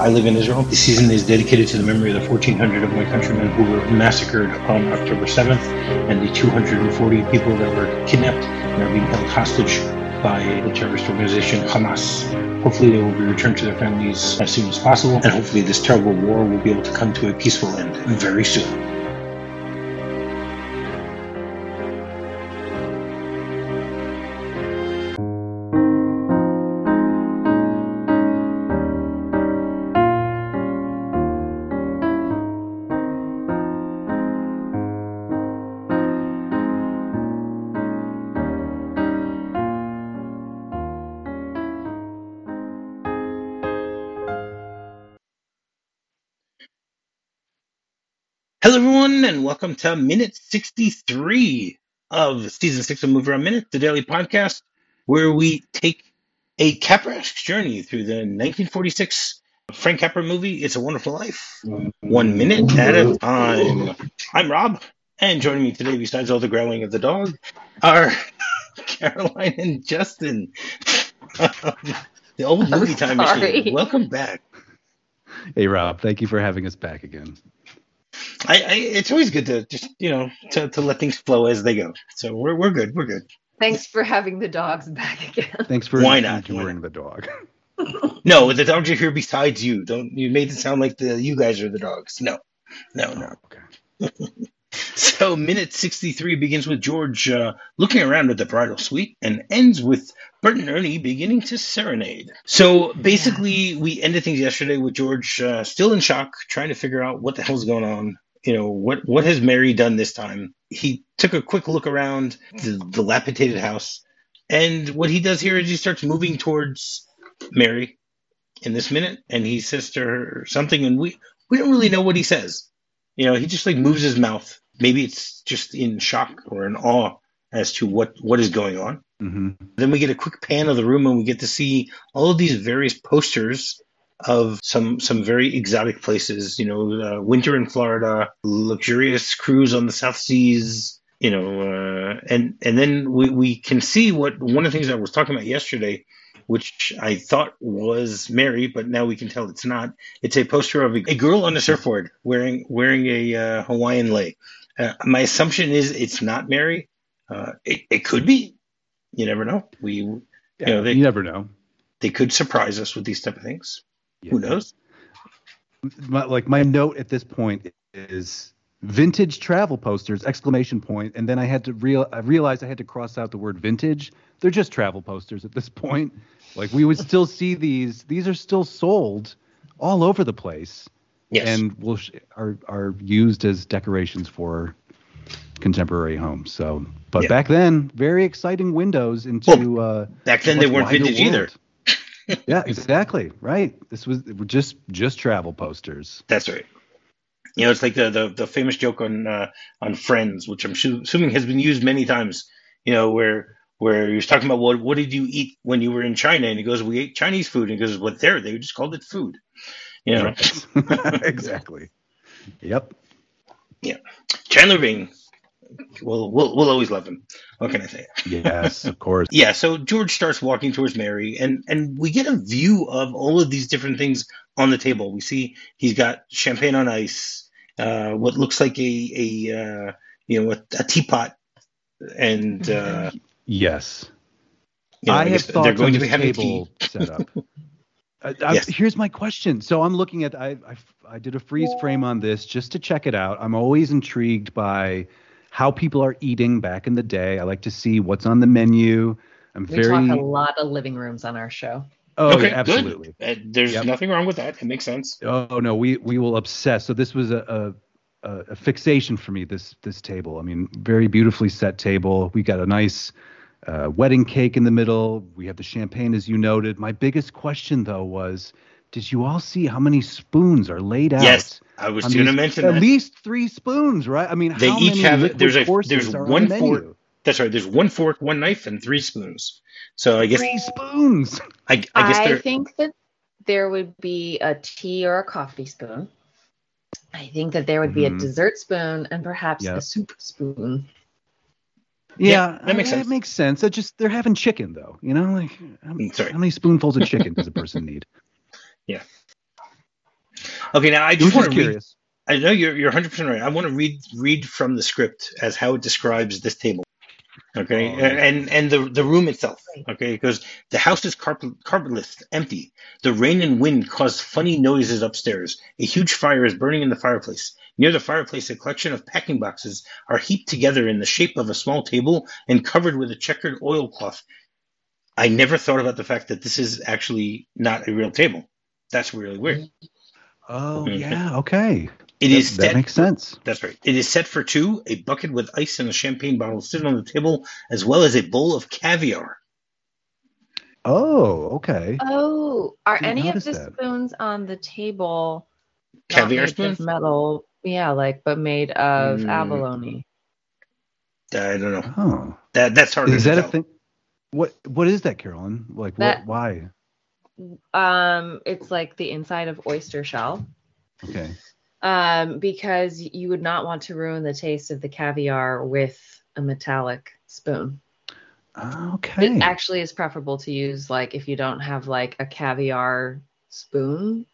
I live in Israel. The season is dedicated to the memory of the 1,400 of my countrymen who were massacred on October 7th and the 240 people that were kidnapped and are being held hostage by the terrorist organization Hamas. Hopefully, they will be returned to their families as soon as possible, and hopefully, this terrible war will be able to come to a peaceful end very soon. Everyone, and welcome to minute 63 of season six of MovieRob Minute, the daily podcast where we take a Capra-esque journey through the 1946 Frank Capra movie, It's a Wonderful Life, one minute at a time. I'm Rob, and joining me today, besides all the growling of the dog, are Carolyn and Justin. the old movie time sorry. machine. Welcome back. Hey Rob, thank you for having us back again. I, I it's always good to just you know to, to let things flow as they go. So we're we're good. We're good. Thanks for having the dogs back again. Thanks for Why not? enduring the dog. No, the dogs are here besides you. Don't you made it sound like the you guys are the dogs. No, no, no. Okay. So minute sixty three begins with George uh, looking around at the bridal suite and ends with Bert and Ernie beginning to serenade. So basically, we ended things yesterday with George uh, still in shock, trying to figure out what the hell's going on. You know what what has Mary done this time? He took a quick look around the dilapidated house, and what he does here is he starts moving towards Mary in this minute, and he says to her something, and we we don't really know what he says. You know, he just like moves his mouth. Maybe it's just in shock or in awe as to what what is going on. hmm Then we get a quick pan of the room, and we get to see all of these various posters of some some very exotic places. You know, uh, winter in Florida, luxurious cruise on the South Seas. You know, uh, and and then we we can see what one of the things I was talking about yesterday, which I thought was Mary, but now we can tell it's not. It's a poster of a, a girl on a surfboard wearing wearing a uh, Hawaiian lei. Uh, my assumption is it's not Mary. Uh, it, it could be. You never know. We Yeah, You know, they- you never know. they could surprise us with these type of things. Who knows? My, like my note at this point is vintage travel posters exclamation point and then I had to real I realized I had to cross out the word vintage. They're just travel posters at this point. Like we would still see these. These are still sold all over the place Yes. and will sh- are are used as decorations for contemporary homes. So, but Yeah. back then, very exciting windows into uh, Back then they weren't vintage either. Yeah, exactly. Right. This was just just travel posters. That's right. You know, it's like the the, the famous joke on uh, on Friends, which I'm su- assuming has been used many times. You know, where where he was talking about what what did you eat when you were in China, and he goes, "We ate Chinese food," and he goes, "What there? They just called it food." You know, Right. exactly. Yep. Yeah, Chandler Bing. We'll, we'll we'll always love him. What can I say? Yes, of course. Yeah, so George starts walking towards Mary, and and we get a view of all of these different things on the table. We see he's got champagne on ice, uh, what looks like a a uh, you know a, a teapot, and uh, Yes. you know, I have guess thoughts they're going on to be this having table tea. setup. Uh, I, Yes. Here's my question. So I'm looking at I, I I did a freeze frame on this just to check it out. I'm always intrigued by how people are eating back in the day. I like to see what's on the menu. I'm We very talk a lot of living rooms on our show. oh okay, yeah, absolutely. good. Uh, there's Yep. nothing wrong with that. It makes sense. Oh no, we we will obsess. So this was a, a a a fixation for me. This this table. I mean, very beautifully set table. We got a nice uh, wedding cake in the middle. We have the champagne, as you noted. My biggest question though was, did you all see how many spoons are laid out? Yes, I was going to these- mention at that. least three spoons, right? I mean, They how each many have- there's a- there's one on the fork- That's right. There's one fork, one knife, and three spoons. So I guess Three spoons. I, I guess I think that there would be a tea or a coffee spoon. I think that there would be Mhm. a dessert spoon and perhaps Yeah. a soup spoon. Yeah, Yeah, that makes uh, sense. It makes sense. It just they're having chicken though, you know, like how, Mm, sorry. how many spoonfuls of chicken does a person need? Okay, now I just want to read. I know you're you're 100 percent right. I want to read read from the script as how it describes this table. Okay, Oh, and and the the room itself. Okay, because the house is carpet carpetless, empty. The rain and wind cause funny noises upstairs. A huge fire is burning in the fireplace. Near the fireplace, a collection of packing boxes are heaped together in the shape of a small table and covered with a checkered oilcloth. I never thought about the fact that this is actually not a real table. That's really weird. Oh Mhm. yeah, okay. It that, is that set makes sense. That's right. It is set for two. A bucket with ice and a champagne bottle sitting on the table, as well as a bowl of caviar. Oh, okay. Oh, are Didn't any of the that. spoons on the table Caviar spoons? metal? Yeah, like but made of Mm. abalone. I don't know. Oh, That that's hard is to that a thing? What what is that, Carolyn? Like That- what? Why? Um, it's like the inside of oyster shell. Okay. Um, because you would not want to ruin the taste of the caviar with a metallic spoon. Okay. It actually is preferable to use like if you don't have like a caviar spoon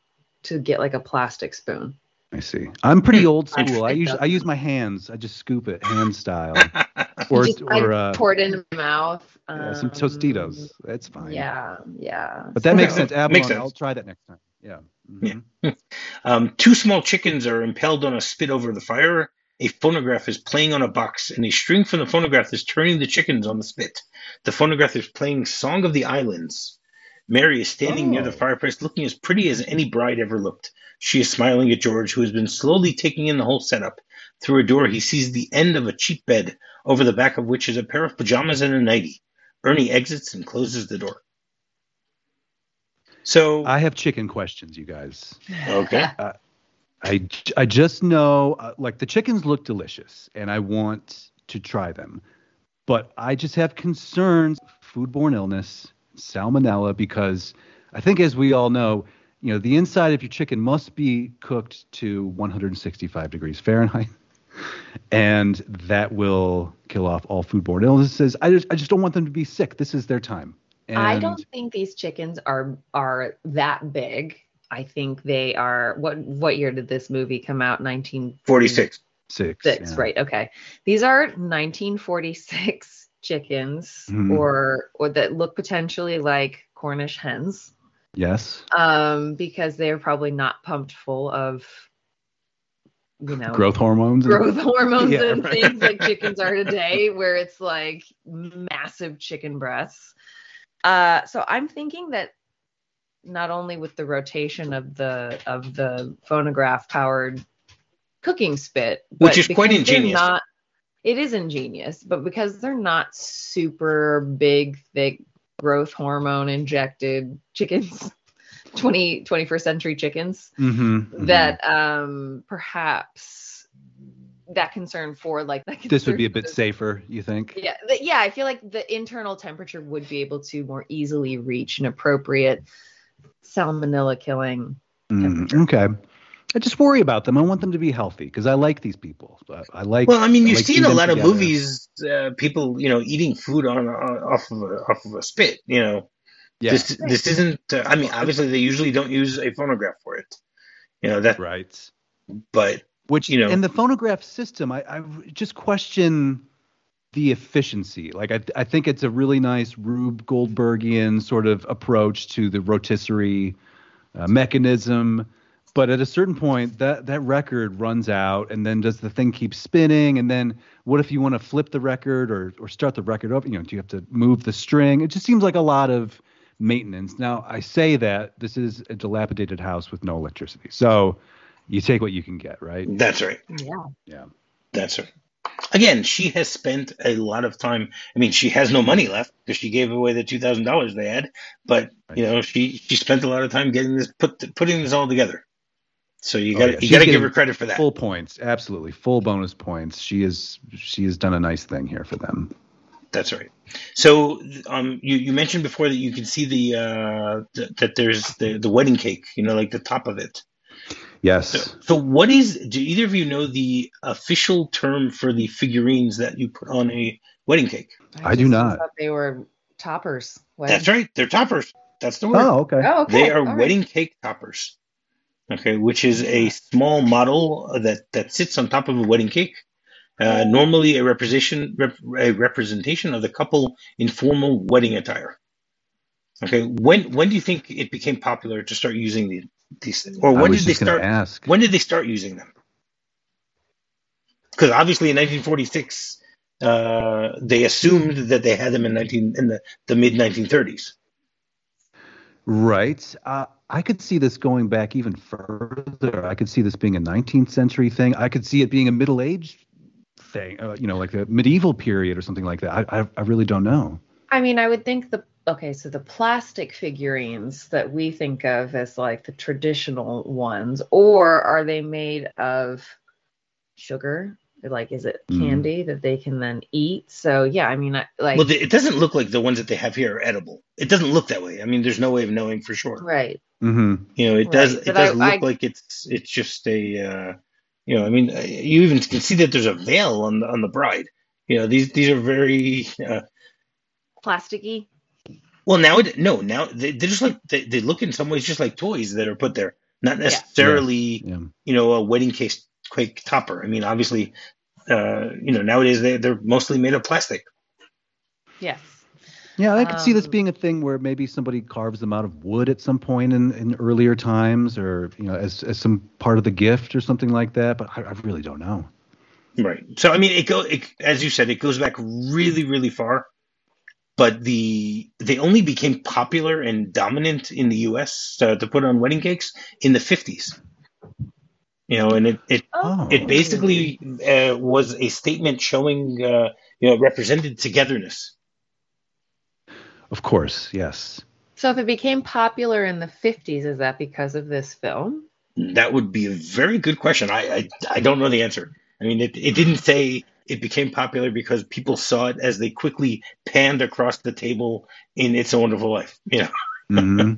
to get like a plastic spoon. I see. I'm pretty old school. I think use I use my hands. I just scoop it hand style, or just or uh, pour it in your mouth. yeah, some um, Tostitos. That's fine. Yeah, yeah. But that makes sense. Abalone. Makes sense. I'll try that next time. Yeah. Mhm. Um, two small chickens are impaled on a spit over the fire. A phonograph is playing on a box, and a string from the phonograph is turning the chickens on the spit. The phonograph is playing "Song of the Islands." Mary is standing near the Oh. fireplace, looking as pretty as any bride ever looked. She is smiling at George, who has been slowly taking in the whole setup. Through a door, he sees the end of a cheap bed, over the back of which is a pair of pajamas and a nightie. Ernie exits and closes the door. So, I have chicken questions, you guys. okay. I, I just know uh, like the chickens look delicious and I want to try them. But I just have concerns foodborne illness, salmonella because I think as we all know, you know, the inside of your chicken must be cooked to 165 degrees Fahrenheit. And that will kill off all foodborne illnesses. I just I just don't want them to be sick. This is their time. And I don't think these chickens are are that big. I think they are. What what year did this movie come out? 1946, 46. six. yeah. right? Okay, these are 1946 chickens, Mhm. or or that look potentially like Cornish hens, Yes. um, because they're probably not pumped full of, you know, Growth hormones. and- growth hormones Yeah, and right. things like chickens are today, where it's like massive chicken breasts. Uh, so I'm thinking that not only with the rotation of the of the phonograph powered cooking spit, Which is quite ingenious. Not, it is ingenious, but because they're not super big, thick growth hormone injected chickens, 20, 21st century chickens, Mhm, mhm. that um perhaps that concern for like that this would be a bit safer, you think? yeah yeah i feel like the internal temperature would be able to more easily reach an appropriate salmonella killing Mm, okay. I just worry about them. I want them to be healthy because I like these people. I, I like. Well, I mean, you like see seeing in a lot of movies, uh, people, you know, eating food on, on off of a, off of a spit. You know, yeah, this this isn't. Uh, I mean, obviously, they usually don't use a phonograph for it. You know that, right. but Which you know- in the phonograph system, I, I just question the efficiency. Like I, I think it's a really nice Rube Goldbergian sort of approach to the rotisserie uh, mechanism. But at a certain point, that that record runs out, and then does the thing keep spinning? And then what if you want to flip the record or or start the record over? You know, do you have to move the string? It just seems like a lot of maintenance. Now, I say that this is a dilapidated house with no electricity, so you take what you can get, right? that's right. yeah Yeah. That's right. Again, she has spent a lot of time. I mean, she has no money left because she gave away the two thousand dollars they had. But you know, she she spent a lot of time getting this put putting this all together. So you Oh, got yeah. to you got to give her credit for that. Full points, absolutely, full bonus points. She is she has done a nice thing here for them. That's right. So, um, you, you mentioned before that you can see the uh, th- that there's the, the wedding cake, you know, like the top of it. Yes. So, so what is? Do either of you know the official term for the figurines that you put on a wedding cake? I do not. thought they were toppers That's right. They're toppers. That's the word. Oh, okay. oh okay They are all right. wedding cake toppers. Okay, which is a small model that that sits on top of a wedding cake. Uh, normally, a representation rep, a representation of the couple in formal wedding attire. Okay, when when do you think it became popular to start using the, these, or I when did they start? ask. When did they start using them? Because obviously in 1946, uh, they assumed that they had them in 19 in the, the mid 1930s. Right. Uh, I could see this going back even further. I could see this being a 19th century thing. I could see it being a Middle Age thing, uh, you know, like the medieval period or something like that. I, I, I really don't know. I mean, I would think the okay, so the plastic figurines that we think of as like the traditional ones, or are they made of sugar? Like, is it Mm. candy that they can then eat? So yeah, I mean, I, like, Well, the, it doesn't look like the ones that they have here are edible. It doesn't look that way. I mean, there's no way of knowing for sure. right? mm-hmm. You know, it does. Right, It does I- look I- like it's it's just a. Uh, you know, I mean, uh, you even can see that there's a veil on the on the bride. You know, these these are very. Uh, Plasticky. well, now it no now they, they're just like they, they look in some ways just like toys that are put there, not necessarily Yeah. you know a wedding case cake topper. I mean, obviously, uh, you know nowadays they they're mostly made of plastic. Yes. Yeah, I could see this Um, being a thing where maybe somebody carves them out of wood at some point in, in earlier times, or you know, as as some part of the gift or something like that. But I, I really don't know. Right. So I mean, it go it, as you said, it goes back really, really far. But the they only became popular and dominant in the U.S. Uh, to put on wedding cakes in the 50s. You know, and it it, Oh. it basically uh, was a statement showing uh, you know represented togetherness. Of course, yes. So if it became popular in the 50s, is that because of this film? That would be a very good question. I I, I don't know the answer. I mean, it, it didn't say it became popular because people saw it as they quickly panned across the table in It's a Wonderful Life. You know, hmm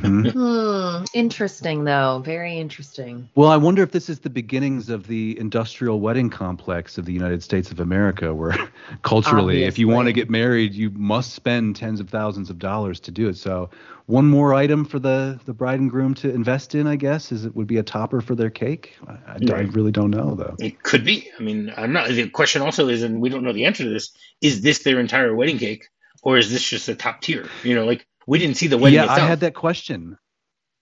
hmm Hmm. Interesting, though. Very interesting. Well, I wonder if this is the beginnings of the industrial wedding complex of the United States of America, where culturally, if you want to get married, you must spend tens of thousands of dollars to do it. So, one more item for the, the bride and groom to invest in, I guess, is it would be a topper for their cake. I, I, I really don't know, though. it could be. I mean, I'm not. The question also is, and we don't know the answer to this: is this their entire wedding cake, or is this just a top tier? You know, like we didn't see the wedding yeah, itself. I had that question.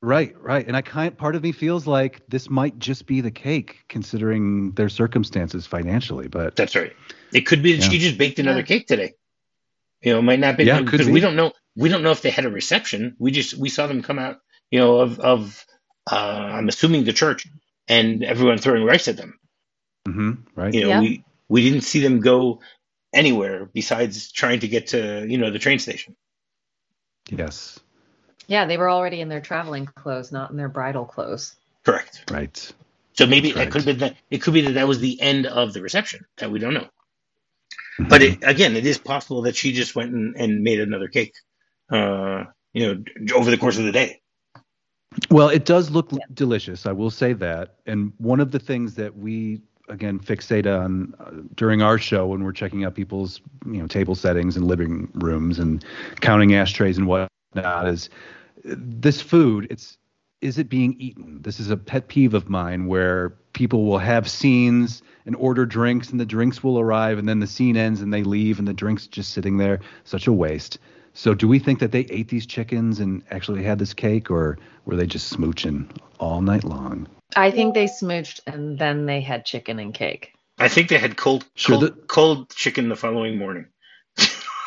Right, right. And I kind part of me feels like this might just be the cake, considering their circumstances financially. But That's right. It could be that she just baked another Yeah. cake today. You know, it might not be Yeah, because be. we don't know. We don't know if they had a reception. We just we saw them come out. You know, of of uh, I'm assuming the church and everyone throwing rice at them. hmm right. You know, Yeah. we we didn't see them go anywhere besides trying to get to you know the train station. Yes. Yeah, they were already in their traveling clothes, not in their bridal clothes. Correct. Right. So maybe That's it could be that it could be that that was the end of the reception that we don't know. But it, again, it is possible that she just went and, and made another cake, uh, you know, over the course of the day. Well, it does look delicious. I will say that. And one of the things that we again fixate on uh, during our show when we're checking out people's you know table settings and living rooms and counting ashtrays and whatnot is this food. It's is it being eaten? This is a pet peeve of mine where people will have scenes and order drinks and the drinks will arrive and then the scene ends and they leave and the drinks just sitting there. Such a waste. So do we think that they ate these chickens and actually had this cake or were they just smooching all night long? I think they smooched and then they had chicken and cake. I think they had cold, Sure, cold, the- cold chicken the following morning.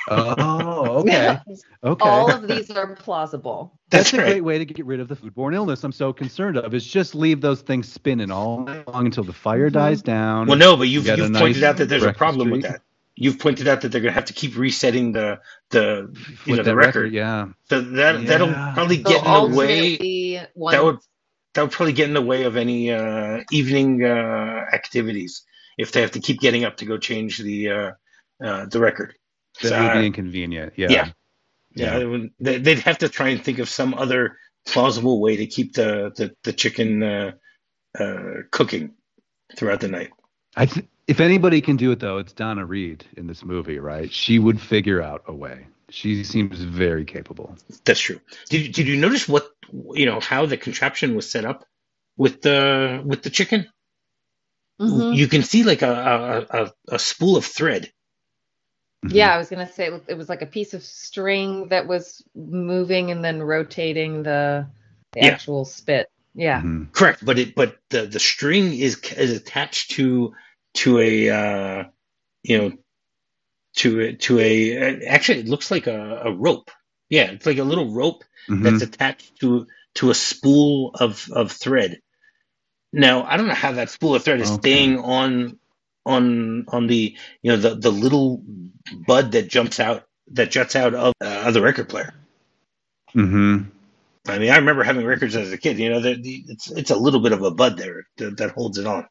Oh, okay. Okay. All of these are plausible. That's, That's a right. great way to get rid of the foodborne illness I'm so concerned of is just leave those things spinning all night long until the fire Mhm. dies down. Well, no, but you've, You got a you've pointed out that there's a breakfast problem with that. You've pointed out that they're going to have to keep resetting the the you With know that the record. Yeah. So that that'll Yeah. probably So get in the way. one, That would that would probably get in the way of any uh, evening uh, activities if they have to keep getting up to go change the uh, uh, the record. That So, would be inconvenient. Yeah. yeah. Yeah, they would- they- they'd have to try and think of some other plausible way to keep the the, the chicken uh, uh, cooking throughout the night. I th- if anybody can do it though, it's Donna Reed in this movie, right? She would figure out a way. She seems very capable. That's true. Did did you notice what you know how the contraption was set up? with the with the chicken, Mhm. you can see like a a, a, a spool of thread. Mhm. Yeah, I was gonna say it was like a piece of string that was moving and then rotating the, the Yeah. actual spit. Yeah. Mhm. Correct, but it but the the string is is attached to to a uh, you know to a, to a actually it looks like a, a rope. Yeah, it's like a little rope Mhm. that's attached to to a spool of of thread. Now I don't know how that spool of thread is Okay. staying on on on the you know the the little bud that jumps out that juts out of, uh, of the record player. Mhm. I mean, I remember having records as a kid. You know, the, the, it's it's a little bit of a bud there that, that holds it on.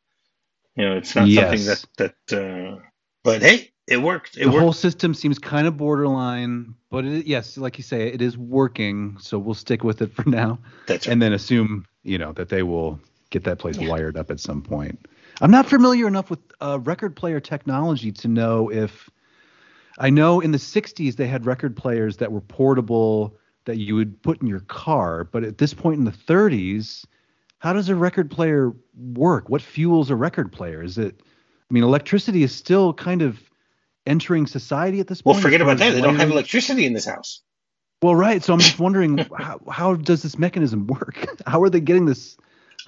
You know, it's not something that that. Uh, but hey, it worked. It the worked. whole system seems kind of borderline, but it, yes, like you say, it is working. So we'll stick with it for now, That's right. and then assume you know that they will get that place wired up at some point. I'm not familiar enough with uh, record player technology to know if I know in the 60s they had record players that were portable that you would put in your car, but at this point in the 30s, how does a record player work? What fuels a record player? Is it I mean, electricity is still kind of entering society at this point. as forget about that. They don't have electricity in this house. Well, right. So I'm just wondering how, how does this mechanism work? How are they getting this,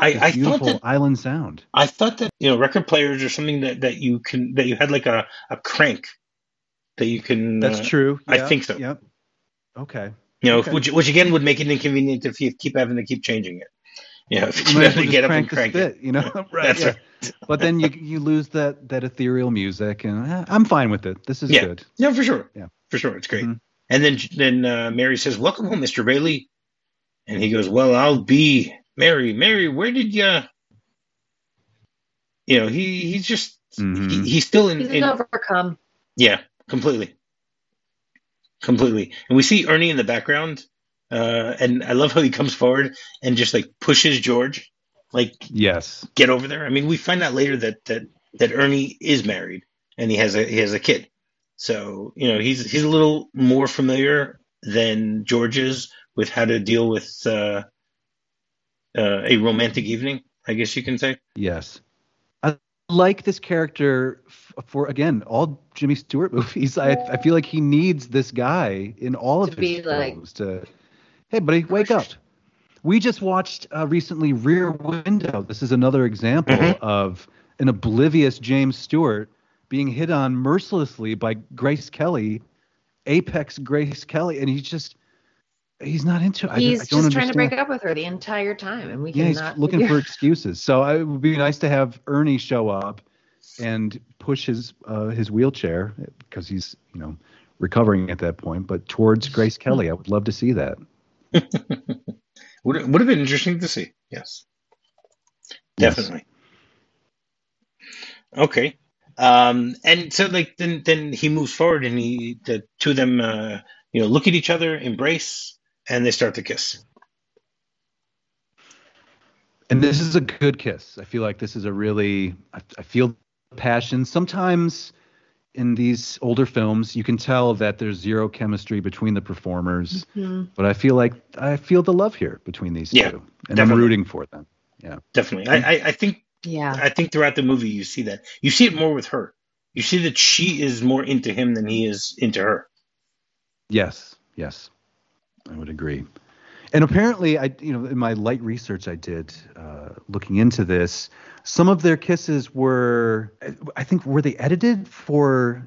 I, this I thought beautiful that island sound? I thought that you know record players are something that, that you can that you had like a, a crank that you can. That's uh, true. I think so. Yep. Okay. You know, Okay. which which again would make it inconvenient if you keep having to keep changing it. You know, if you You keep might well get just up and crank crank the it. you know? right. That's yeah. right. But then you you lose that that ethereal music, and eh, I'm fine with it. This is Yeah. good. Yeah, for sure. Yeah. for sure, it's great. Mhm. And then then uh, Mary says, "Welcome home, Mister Bailey," and he goes, "Well, I'll be Mary. Mary, where did you?" You know, he he's just Mhm. he, he's still in, He's in overcome. yeah, completely, completely. And we see Ernie in the background, uh, and I love how he comes forward and just like pushes George, like Yes. get over there. I mean, we find out later that that that Ernie is married and he has a he has a kid. So you know he's he's a little more familiar than George is with how to deal with uh, uh, a romantic evening. I guess you can say. Yes. I like this character f- for again all Jimmy Stewart movies. I I feel like he needs this guy in all To of be his like- films to Hey buddy, wake up. We just watched uh, recently Rear Window. This is another example Mhm. of an oblivious James Stewart being hit on mercilessly by Grace Kelly, Apex Grace Kelly, and he's just he's not into it. I, He's I don't just trying to break up with her the entire time, and we Yeah, he's looking figure- for excuses. So I- it would be nice to have Ernie show up and push his uh, his wheelchair because he's you know recovering at that point, but towards Grace Kelly. I would love to see that. Would would have been interesting to see. Yes, Yes. definitely. Okay. Um, and so like then then he moves forward and he the two of them uh, you know look at each other, embrace, and they start to kiss. And this is a good kiss. I feel like this is a really I, I feel passion. Sometimes in these older films, you can tell that there's zero chemistry between the performers, Mhm. but I feel like I feel the love here between these Yeah, two, and definitely. I'm rooting for them. Yeah, definitely. I, I, I think Yeah. I think throughout the movie you see that. You see it more with her. You see that she is more into him than he is into her. Yes, yes, I would agree. And apparently, I you know in my light research I did uh, looking into this, some of their kisses were I think were they edited for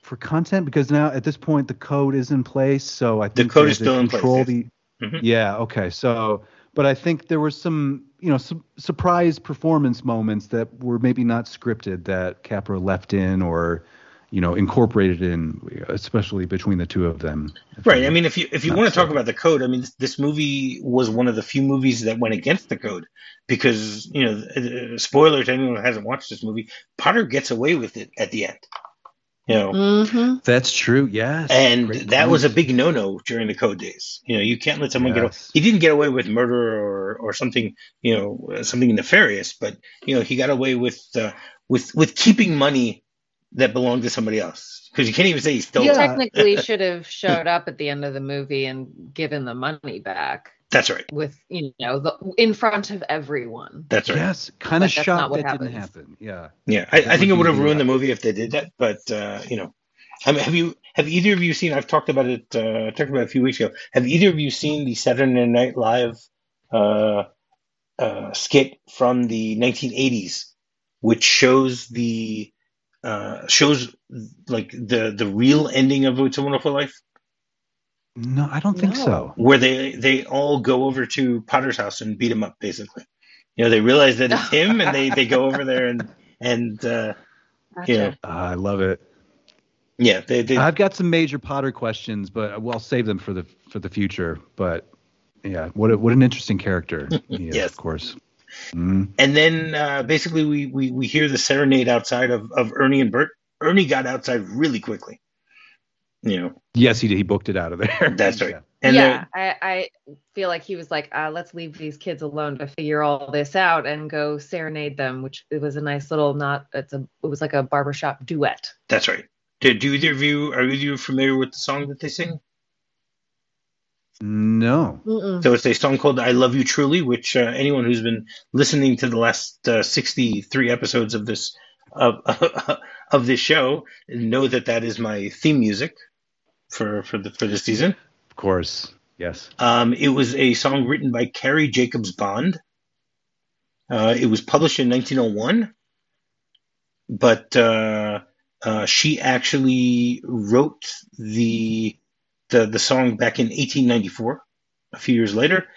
for content because now at this point the code is in place, so I think the code is still in place, yes. the Mhm. yeah okay so but I think there were some you know some surprise performance moments that were maybe not scripted that Capra left in or you know incorporated in especially between the two of them Right. I mean, if you if you want to talk about the code, I mean, this, this movie was one of the few movies that went against the code because you know, uh, spoiler to anyone who hasn't watched this movie, Potter gets away with it at the end. You know, Mhm. That's true. Yes. and Great that was a big no-no during the code days. You know, you can't let someone get away. He didn't get away with murder or or something, you know, uh, something nefarious, but you know, he got away with uh, with with keeping money that belonged to somebody else because you can't even say he stole He. Yeah. technically should have showed up at the end of the movie and given the money back. That's right. with you know the in front of everyone. That's right. Yes, kind of But that's shocked not what that didn't happen. Yeah. Yeah, I, I think it would would have ruined the the- movie if they did that. But uh, you know, I mean, have you have either of you seen? I've talked about it. Uh, talked about it a few weeks ago. Have either of you seen the Saturday Night Live uh, uh, skit from the 1980s, which shows the uh, shows like the the real ending of It's a Wonderful Life, No, I don't think No. so. where they they all go over to Potter's house and beat him up, basically. You know, they realize that it's him, and they they go over there and and uh, Gotcha. Yeah. I love it. yeah, they they I've got some major Potter questions, but well, I'll save them for the for the future. But yeah, what a, what an interesting character. he is, Yes. of course. Mm. and then uh, basically we, we we hear the serenade outside of, of Ernie and Bert. Ernie got outside really quickly. You know, Yes, he did. He booked it out of there. That's right. Yeah. and yeah, I, I feel like he was like, uh, let's leave these kids alone to figure all this out and go serenade them, which it was a nice little not it's a it was like a barbershop duet. that's right. Do, do either of you are either of you familiar with the song that they sing? No. Mm-mm. So it's a song called "I Love You Truly," which uh, anyone who's been listening to the last uh, sixty-three episodes of this of of this show know that that is my theme music for for the for this season. Of course. Yes. Um, it was a song written by Carrie Jacobs Bond. Uh, it was published in 1901, but uh, uh, she actually wrote the, the the song back in 1894, a few years later,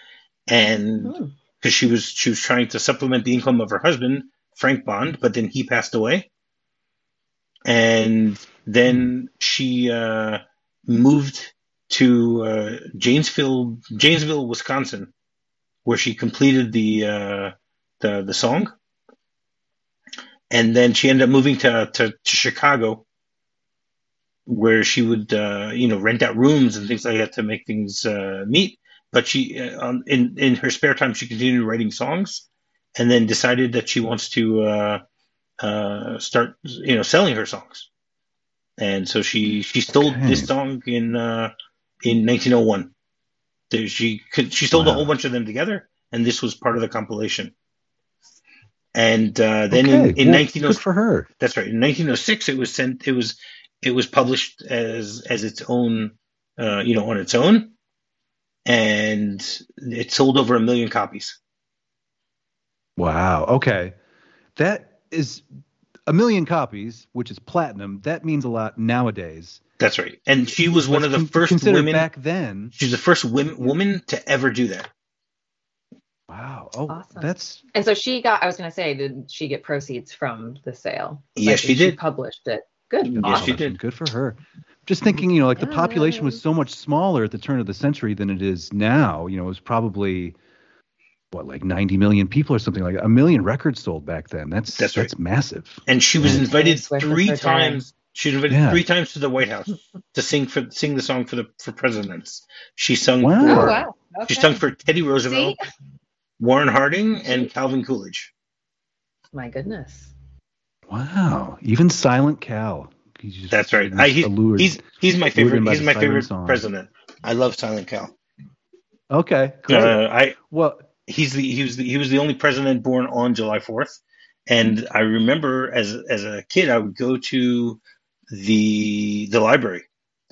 and Hmm. because she was she was trying to supplement the income of her husband Frank Bond, but then he passed away, and then she uh, moved to uh, Janesville, Janesville, Wisconsin, where she completed the uh, the the song, and then she ended up moving to to, to Chicago, where she would uh, you know rent out rooms and things like that to make things uh, meet. But she uh, um, in in her spare time she continued writing songs, and then decided that she wants to uh, uh, start you know selling her songs, and so she she sold Okay. this song in. Uh, in 1901. There, she could, she sold a whole bunch of them together, and this was part of the compilation. And uh, then okay. in, in well, 1906, for her. that's right. In 1906, it was sent. It was it was published as as its own, uh, you know, on its own, and it sold over a million copies. Wow. Okay. That is a million copies, which is platinum. That means a lot nowadays. That's right. And she was one Let's of the con- first consider women. back then. She's the first women, woman to ever do that. Wow. Oh, Awesome. that's And so she got I was gonna say, did she get proceeds from the sale? Yes, she did. published it. Good. Yes, awesome. she did. Good for her. Just thinking, you know, like the population was so much smaller at the turn of the century than it is now. You know, it was probably what, like 90 million people or something like that. A million records sold back then. That's That's right. that's massive. and she was Yeah. invited three was her times. She was invited Yeah. three times to the White House to sing for sing the song for the for presidents. She sung Wow. Oh for wow. she sung for Teddy Roosevelt, See? Warren Harding, and Calvin Coolidge. My goodness. Wow. Even Silent Cal. He just That's right. I, he, allured. he's he's my favorite. He's my favorite song. president. I love Silent Cal. okay. Great. Uh, I well, he's the he was the, he was the only president born on July Fourth, and I remember as as a kid I would go to the the library,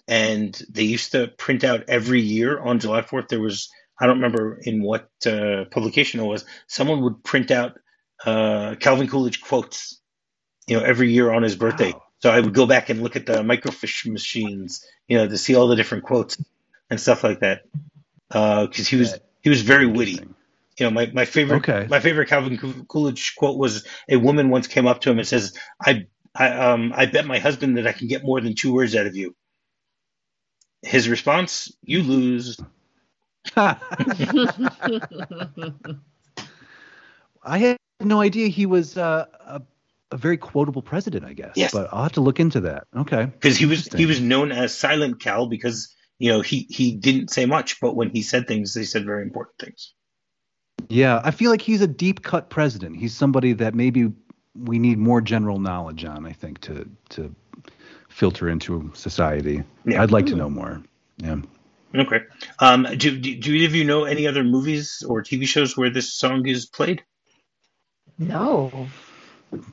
and they used to print out every year on July Fourth. There was I don't remember in what uh, publication it was. Someone would print out uh, Calvin Coolidge quotes, you know, every year on his birthday. Wow. So I would go back and look at the microfiche machines, you know, to see all the different quotes and stuff like that. Because he was That- he was very witty you know, my, my favorite Okay. my favorite Calvin Coolidge quote was a woman once came up to him and says, "I I um I bet my husband that I can get more than two words out of you." His response, "You lose." I had no idea he was uh, a, a very quotable president, I guess. Yes. But I'll have to look into that. Okay. Because he was he was known as Silent Cal because you know he he didn't say much, but when he said things, they said very important things. Yeah, I feel like he's a deep cut president. He's somebody that maybe we need more general knowledge on, I think, to to filter into society. Yeah. I'd like to know more. Yeah. Okay. Um, do, do do either of you know any other movies or TV shows where this song is played? No.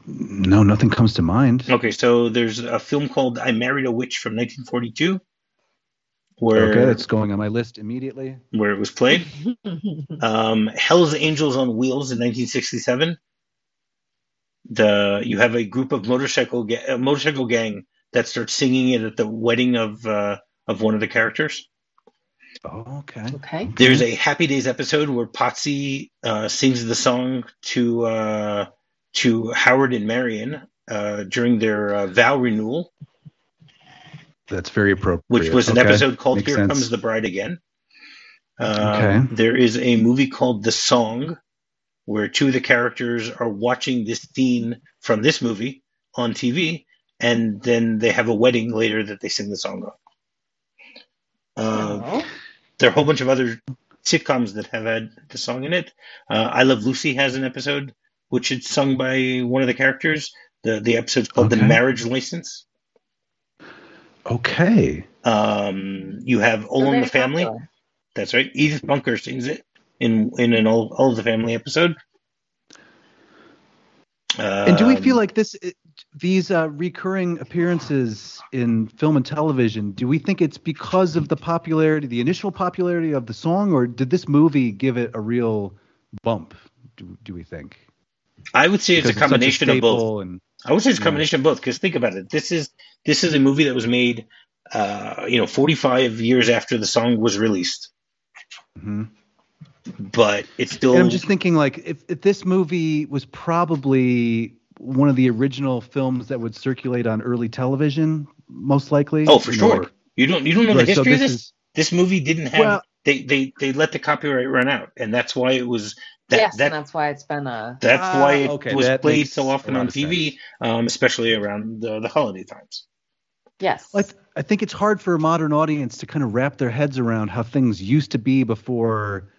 No, nothing comes to mind. Okay, so there's a film called I Married a Witch from 1942, where Okay, that's going on my list immediately. where it was played. Um, Hell's Angels on Wheels in 1967. The you have a group of motorcycle ga- motorcycle gang that starts singing it at the wedding of uh, of one of the characters. Oh, okay. okay. There's a Happy Days episode where Potsy uh, sings the song to uh, to Howard and Marion uh, during their uh, vow renewal, That's very appropriate. which was an Okay, episode called makes "Here sense. Comes the Bride Again." Um, Okay. There is a movie called "The Song," where two of the characters are watching this scene from this movie on TV, and then they have a wedding later that they sing the song on. Uh, Oh. there are a whole bunch of other sitcoms that have had the song in it. Uh, I Love Lucy has an episode which is sung by one of the characters. The the episode's called The Marriage License. Okay. Um, you have All in the Family. popular. That's right. Edith Bunker sings it in in an All, All of the Family episode. And do we feel Um, like this, these uh, recurring appearances in film and television? Do we think it's because of the popularity, the initial popularity of the song, or did this movie give it a real bump? Do, do we think? I would say it's a Because such combination of both. And I would say it's a combination of both because think about it. This is this is a movie that was made, uh, you know, 45 years after the song was released, Mhm. but it's still. And I'm just thinking, like, if, if this movie was probably one of the original films that would circulate on early television, most likely. oh, for you know, sure. You don't you don't know right, the so history of this this. is This movie didn't have. Well- they, they they let the copyright run out, and that's why it was that yes, that and that's why it's been a. that's Ah, why it okay, was played so often a lot on of TV, um, especially around the, the holiday times. Yes. I, th- I think it's hard for a modern audience to kind of wrap their heads around how things used to be before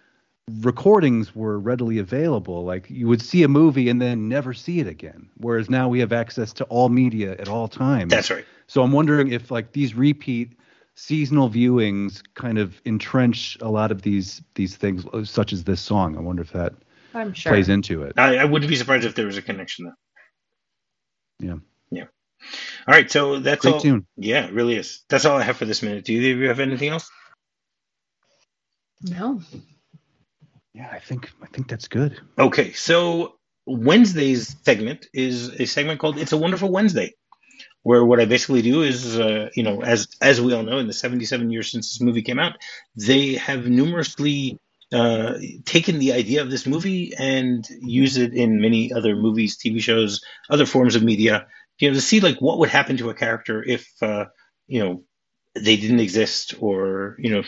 recordings were readily available. Like you would see a movie and then never see it again, whereas now we have access to all media at all times. That's right. So I'm wondering if like these repeat seasonal viewings kind of entrench a lot of these these things, such as this song. I wonder if that I'm sure. plays into it. I, I wouldn't be surprised if there was a connection there. Yeah. Yeah. All right. So that's Great all. tune. Yeah, it really is. That's all I have for this minute. Do either of you have anything else? No. Yeah, I think I think that's good. Okay. So Wednesday's segment is a segment called "It's a Wonderful Wednesday," where what I basically do is, uh, you know, as as we all know, in the 77 years since this movie came out, they have numerously uh, taken the idea of this movie and use it in many other movies, TV shows, other forms of media. You know, to see like what would happen to a character if uh, you know they didn't exist, or you know,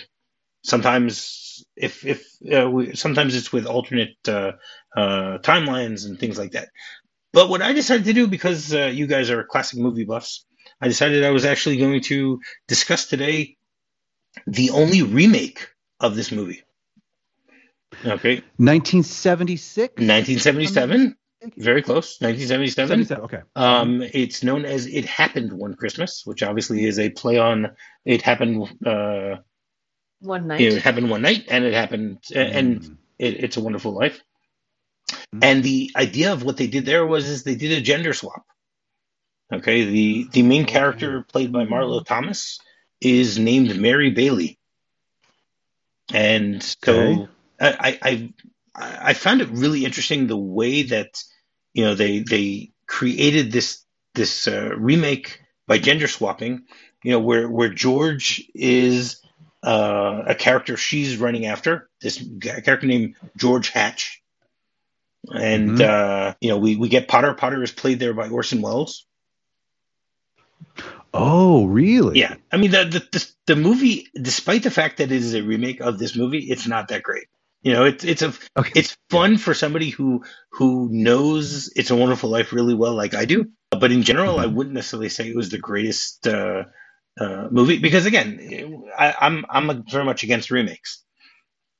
sometimes if if uh, we, sometimes it's with alternate uh, uh, timelines and things like that. But what I decided to do, because uh, you guys are classic movie buffs, I decided I was actually going to discuss today the only remake of this movie. Okay, 1976. 1977, very close, 1977. Okay. Um, it's known as "It Happened One Christmas," which obviously is a play on "It Happened." Uh, One night. it happened one night, and it happened, and Mm. it, it's a wonderful life. Mhm. And the idea of what they did there was is they did a gender swap. Okay, the the main character played by Marlo Thomas is named Mary Bailey, and so Okay. I, I I found it really interesting the way that you know they they created this this uh, remake by gender swapping. You know where where George is uh, a character she's running after this character named George Hatch, and Mhm. uh, you know we we get Potter. Potter is played there by Orson Welles. Oh, really? Yeah, I mean the, the the the movie, despite the fact that it is a remake of this movie, it's not that great. You know, it's it's a Okay. it's fun for somebody who who knows It's a Wonderful Life really well, like I do. But in general, I wouldn't necessarily say it was the greatest uh, uh, movie because, again, I, I'm I'm very much against remakes.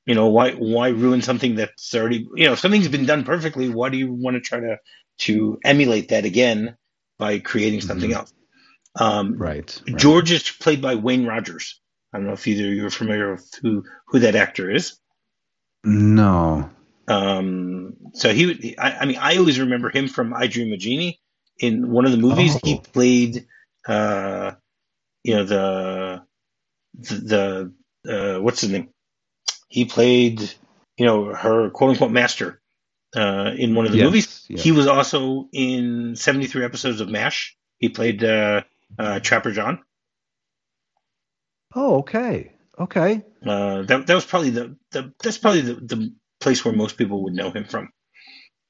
You know, why why ruin something that's already you know if something's been done perfectly? Why do you want to try to to emulate that again by creating something Mhm. else? Um, Right. right. George is played by Wayne Rogers. I don't know if either of you are familiar with who who that actor is. No. Um, so he, would- I, I mean, I always remember him from I Dream of Jeannie. In one of the movies, he Oh. played, uh, you know, the the, the uh, what's his name? He played, you know, her quote unquote master uh, in one of the Yes, movies. yeah. He was also in seventy three episodes of MASH. He played uh, uh, Trapper John. Oh, okay. Okay. Uh, that that was probably the, the that's probably the, the place where most people would know him from.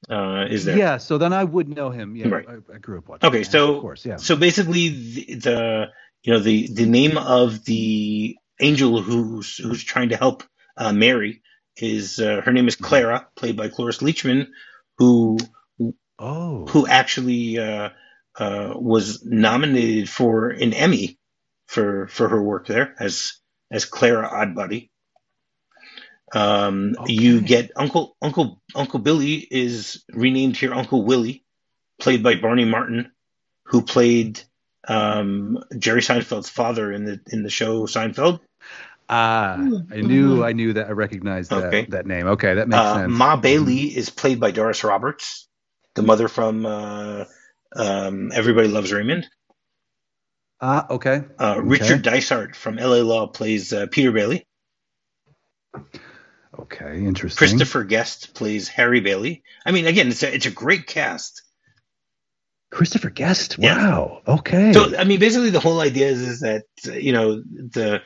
Uh, is there? Yeah, so then I would know him. Yeah, Right. I, I grew up watching. Okay, so of course, yeah. so basically the, the you know the the name of the angel who's who's trying to help uh, Mary is uh, her name is Clara, played by Cloris Leachman, who Oh. who actually uh, uh, was nominated for an Emmy for for her work there as as Clara Oddbody. Um, You get Uncle Uncle Uncle Billy is renamed here Uncle Willie, played by Barney Martin, who played um, Jerry Seinfeld's father in the in the show Seinfeld. Ah, I knew, I knew that. I recognized that Okay. that name. Okay, that makes Uh, sense. Ma Bailey is played by Doris Roberts, the mother from uh, um, Everybody Loves Raymond. Ah, okay. Uh, Okay. Richard Dysart from LA Law plays uh, Peter Bailey. Okay, interesting. Christopher Guest plays Harry Bailey. I mean, again, it's a it's a great cast. Christopher Guest. Yeah. Wow. Okay. So, I mean, basically, the whole idea is is that uh, you know the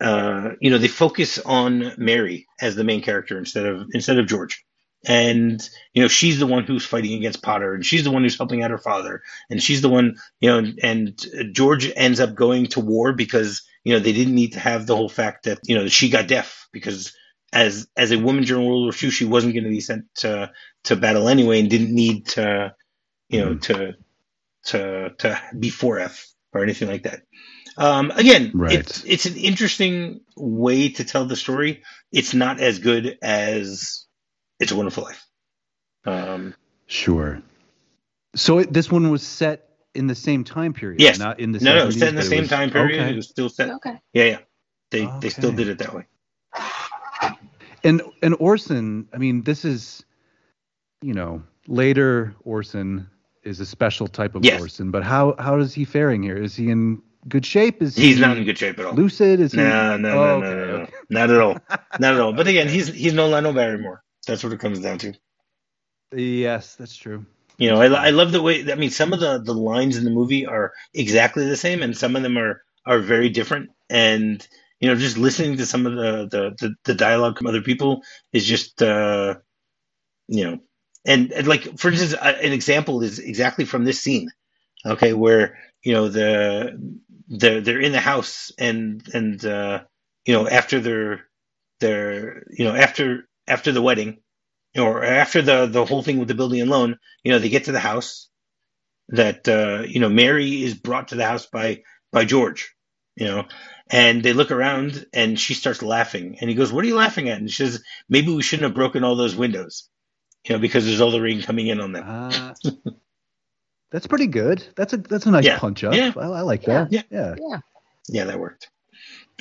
uh, you know they focus on Mary as the main character instead of instead of George, and you know she's the one who's fighting against Potter, and she's the one who's helping out her father, and she's the one you know, and, and George ends up going to war because you know they didn't need to have the whole fact that you know she got deaf because as as a woman during World War II, she wasn't going to be sent to to battle anyway, and didn't need to you know to to to be 4F or anything like that. Um, again, Right. it's it's an interesting way to tell the story. It's not as good as It's a Wonderful Life. Um, Sure. So it, this one was set in the same time period. Yes. Not in the no, no, it's 70s, set in the same was- time period. Okay. It was still set. Okay. Yeah, yeah. They they still did it that way. And and Orson, I mean, this is, you know, later Orson is a special type of Yes. Orson. But how how is he faring here? Is he in good shape? Is He's he not in good shape at all. lucid? Is he? No, no, no, Oh, no, okay, no, no, okay. not at all, not at all. But again, he's he's no Lionel Barrymore. That's what it comes down to. Yes, that's true. You know, I, I love the way. I mean, some of the the lines in the movie are exactly the same, and some of them are are very different. And you know, just listening to some of the the the, the dialogue from other people is just uh, you know, and, and like for instance, uh, an example is exactly from this scene. Okay, where you know the they're they're in the house and and uh, you know after their their you know after after the wedding or after the the whole thing with the building and loan, you know, they get to the house that uh, you know Mary is brought to the house by by George, you know, and they look around and she starts laughing and he goes, "What are you laughing at?" And she says, "Maybe we shouldn't have broken all those windows, you know, because there's all the rain coming in on them." Uh, that's pretty good. That's a that's a nice Yeah. punch up. Yeah. I, I like that. Yeah. yeah. Yeah. Yeah, that worked.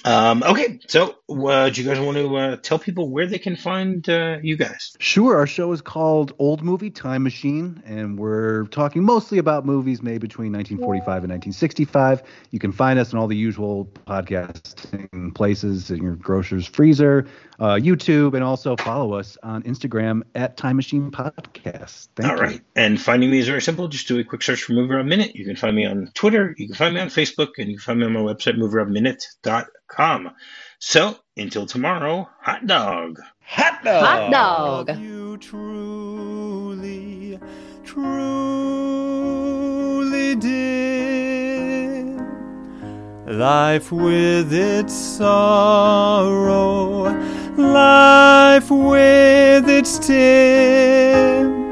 Um, okay, so uh, do you guys want to uh, tell people where they can find uh, you guys? Sure. Our show is called Old Movie Time Machine, and we're talking mostly about movies made between 1945 and 1965. You can find us in all the usual podcasting places in your grocer's freezer, uh, YouTube, and also follow us on Instagram at Time Machine Podcast. Thank All you. right. And finding me is very simple. Just do a quick search for MovieRob Minute. You can find me on Twitter. You can find me on Facebook. And you can find me on my website, movierobminute.com. So until tomorrow, hot dog. Hot dog. Hot dog. Love you truly, truly did. Life with its sorrow, life with its tears.